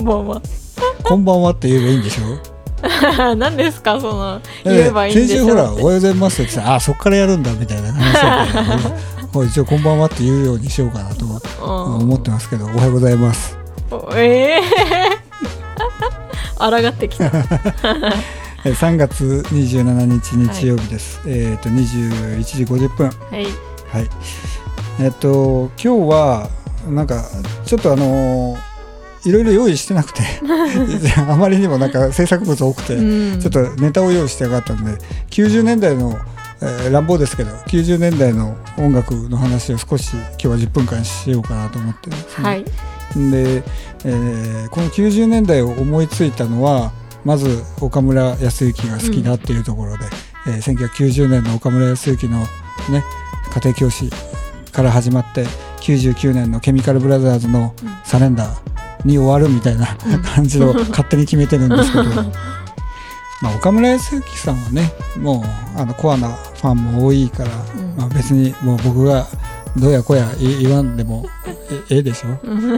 こんばんは。こんばんはって言えばいいんでしょ？何ですか？その言えばいいんでしょ？先週ほら「おはようございます」って言ってあそっからやるんだみたいな話だったもう一応「こんばんは」って言うようにしようかなと思ってますけど「おはようございます」ええー、抗ってきた。3月27日日曜日です、はい、えっ、ー、と21時50分。はい、はい、えっ、ー、と今日はなんかちょっとあのいろいろ用意してなくて あまりにもなんか制作物多くて、うん、ちょっとネタを用意してなかったんで90年代の、えー、乱暴ですけど90年代の音楽の話を少し今日は10分間しようかなと思ってですね、はい、で、えー、この90年代を思いついたのはまず岡村康之が好きだっていうところで、うん、えー、1990年の岡村康之のね家庭教師から始まって99年のケミカルブラザーズの「サレンダー」に終わるみたいな感じの勝手に決めてるんですけど、まあ、岡村康之さんはねもうあのコアなファンも多いから、うん、まあ、別にもう僕がどうやこや言わんでもええでしょ、うん、っ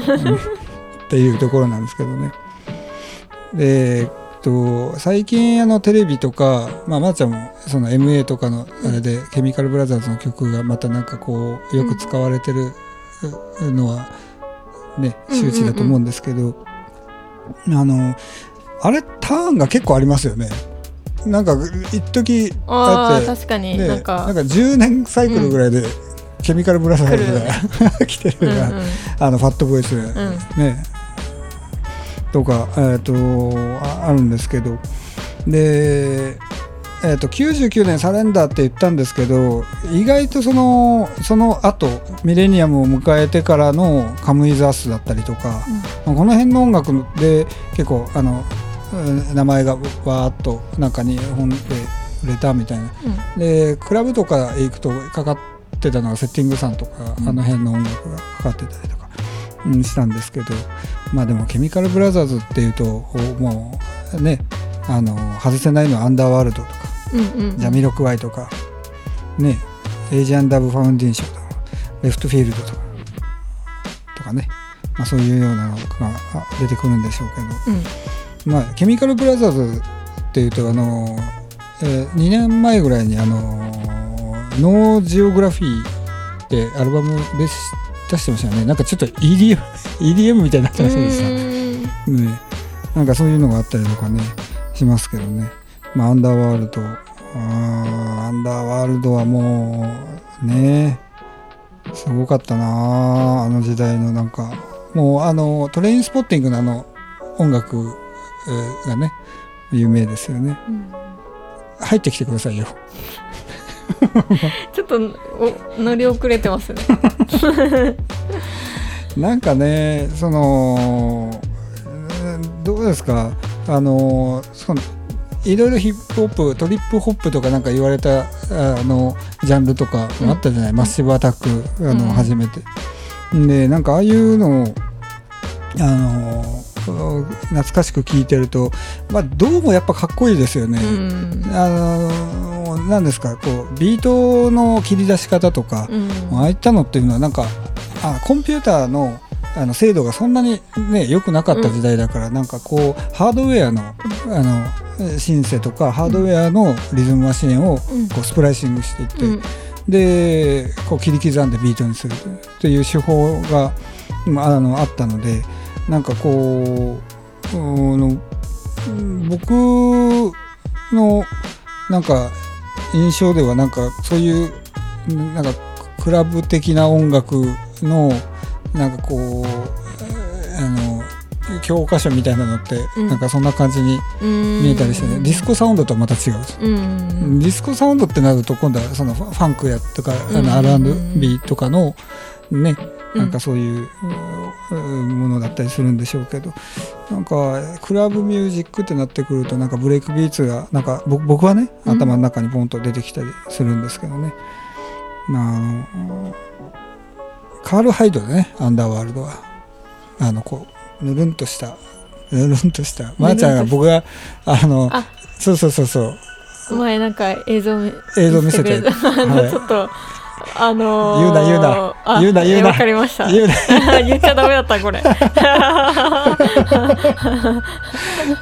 ていうところなんですけどね。でえっと最近あのテレビとか、まあ、まー、ちゃんもその MA とかのあれで、ケミカルブラザーズの曲がまたなんかこうよく使われてるのは、ね、周知だと思うんですけど、あのあれターンが結構ありますよね。なんか一時あって確かに、ね、なんか。なんか10年サイクルぐらいで、ケミカルブラザーズが来 てるが、うんうん、あのファットボイス、うん、ね。とか、えーと、ああるんですけど。で、えーと、99年サレンダーって言ったんですけど意外とそのその後ミレニアムを迎えてからの「カムイザース」だったりとか、うん、この辺の音楽で結構あの名前がわーっとなんか日本で売れたみたいな、うん、でクラブとか行くとかかってたのがセッティングさんとか、うん、あの辺の音楽がかかってたりとか、うん、したんですけどまあでもケミカルブラザーズっていうともうねあの外せないのはアンダーワールドとか、うんうん。うん、ジャミロクワイとかねエイジアンダブファウンデーションとかレフトフィールドとかとかね、まあ、そういうようなのが出てくるんでしょうけど、うん、まあケミカルブラザーズっていうとあの、えー、2年前ぐらいにあの No Geography ってアルバムで出してましたよね。なんかちょっと EDM, EDM みたいになってました？ねね。なんかそういうのがあったりとかねしますけどね。まあアンダーワールドアンダーワールドはもうねすごかったなあの時代のなんか。もうあのトレインスポッティングのあの音楽がね有名ですよね、うん、入ってきてくださいよ。ちょっと乗り遅れてますね。なんかねそのどうですか？あのそのいろいろヒップホップトリップホップとかなんか言われたあのジャンルとかあったじゃない、うん、マッシブアタックあの、うん、初めて。でなんかああいうのをあの懐かしく聞いてると、まあ、どうもやっぱかっこいいですよね。うん、あのなんですかこうビートの切り出し方とか、ああいったのっていうのはなんかあコンピューターのあの精度がそんなにね良くなかった時代だから、うん、なんかこうハードウェアのあのシンセとかハードウェアのリズムマシンをこうスプライシングしていって、うん、でこう切り刻んでビートにするという手法があのあったのでなんかこうの僕のなんか印象ではなんかそういうなんかクラブ的な音楽のなんかこうあの教科書みたいなのって、うん、なんかそんな感じに見えたりして、ね、ディスコサウンドとはまた違う、うんディスコサウンドってなると今度はそのファンクやとか、あの R&B とかのねなんかそういうものだったりするんでしょうけど。なんかクラブミュージックってなってくるとなんかブレイクビーツがなんか僕はね頭の中にポンと出てきたりするんですけどね。まあ、あのカール・ハイドでねアンダーワールドは。あのこうぬるんとしたぬるんとした。まー、あ、ちゃんが僕があのそうそうそうそう。前なんか映像映像見せて、はい、ちょっとあのー、言うな言うな。あ言うな言うな。わかりました。言うな。言っちゃダメだったこれ。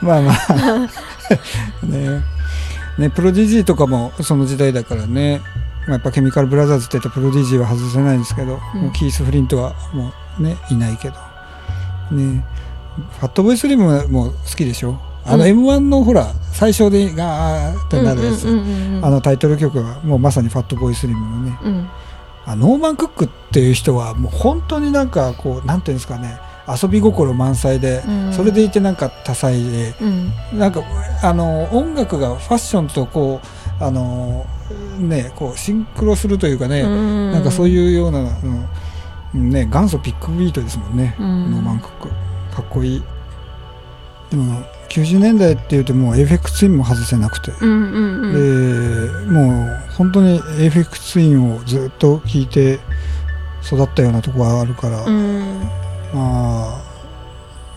まあまあ。ね。ねプロディジーとかもその時代だからね、まあ、やっぱケミカルブラザーズって言ったらプロディジーは外せないんですけど、うん。もうキース・フリントはもうねいないけどね。ファットボーイスリムも好きでしょ？あのうん。m 1のほら最初でガーってなるやつ、あのタイトル曲はもうまさにファットボーイスリムのね。うん。あノーマン・クックっていう人はもう本当になんかこうなんていうんですかね。遊び心満載で、うん。それでいてなんか多彩でうん。なんかあの音楽がファッションとこうあのねこうシンクロするというかね、うん。なんかそういうような、うんね、元祖ピックビートですもんね、うん。ノーマン・クック。かっこいい。でも90年代っていうともう AFX ツインも外せなくて、うんうんうん。でもう本当に AFX ツインをずっと聴いて育ったようなとこがあるから、うん。まあ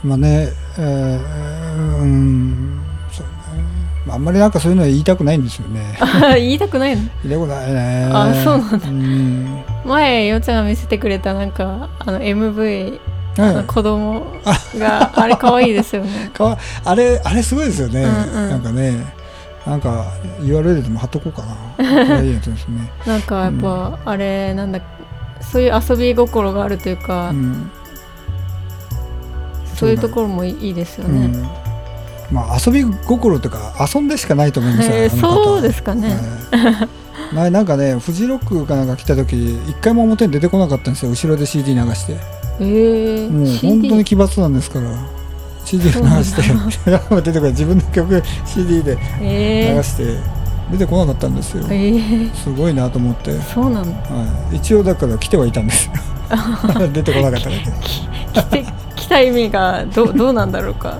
まあね、えーうんそうね。まああんまりなんかそういうのは言いたくないんですよね。言いたくないの？言いたくないね。あそうなんだ。うん。前ようちゃんが見せてくれたなんかあのいの子供があれ可愛いですよね。かわあれあれすごいですよね、うんうん。なんかねなんか URL でも貼っとこうかな。いいやつですね、なんかやっぱあれなんだそういう遊び心があるというか、うん。そういうところもいいですよね、うんまあ遊び心とか遊んでしかないと思いますよ、へーそうですかね、はい前なんかねフジロックかなんか来た時一回も表に出てこなかったんですよ後ろで CD 流して。えー、もう本当に奇抜なんですから。CD を流して 出てこない。自分の曲 CD でえー。流して出てこなかったんですよ。えー、すごいなと思って、はそうなのい、一応だから来てはいたんですよ。出てこなかっただけ。来て来た意味がどどうなんだろうか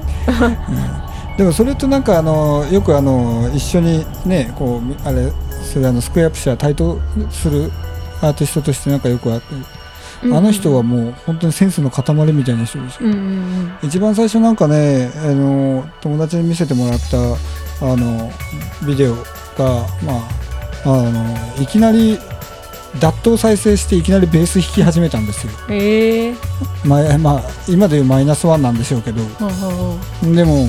でもそれとなんかあのよくあの一緒にねこうみあれそれあのスクエアプ社対等するアーティストとしてなんかよくあって、あの人はもう本当にセンスの塊みたいな人ですよ、一番最初なんかねあの友達に見せてもらったあのビデオがまああのいきなりダットを再生していきなりベース弾き始めたんですよ、うんえ。えまあまあ、今でいうマイナスワンなんでしょうけど。でも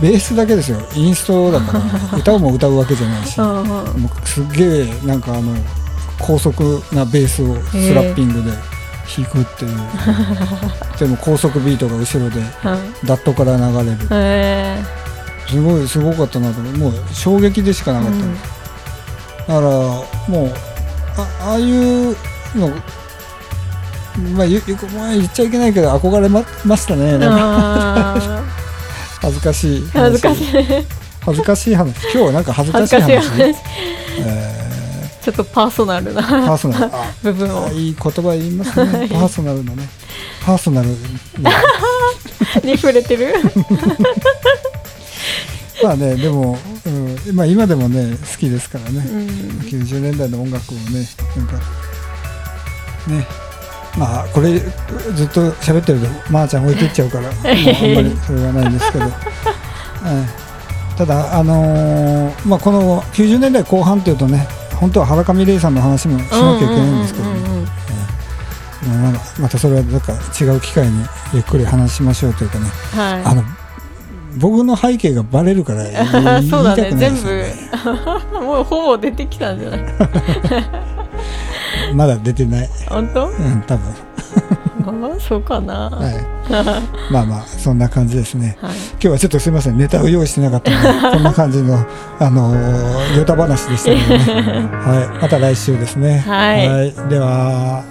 ベースだけですよ。インストだから。歌をも歌うわけじゃないし。うもうすっげえなんかあの高速なベースをスラッピングで弾くっていう。でも高速ビートが後ろでうんダットから流れる。え。すごいすごかったなと思う。もう衝撃でしかなーかった、うん。だからもうあああいうのまあゆゆまあ言っちゃいけないけど憧れまましたね恥ずかしいー恥ずかしい。恥ずかしい話。今日はなんか恥ずかしい話話。えちょっとパーソナルなーパーソナル。あ部分を。あいい言葉言いますね。パーソナルのね。パーソナルの に触れてる？まあねでも、うんまあ、今でもね好きですからね、うん。90年代の音楽をねなんかねまあこれずっと喋ってるとまー、ちゃん置いてっちゃうから もうあんまりそれはないんですけど、はいただあのーまあこの90年代後半っていうとね本当は原上玲さんの話もしなきゃいけないんですけどね、うんうんうんうんまたそれはなんか違う機会にゆっくり話しましょうというかね、はい。あの僕の背景がバレるから 言いたくない全ですよね。部。もうほぼ出てきたんじゃない？まだ出てない、本当？うん、多分。あーそうかな。ははい。まあまあそんな感じですね。い。今日はちょっとすみませんネタを用意してなかったので こんな感じのあのー、ヨタ話でしたのでね。はい。また来週ですね。はい。では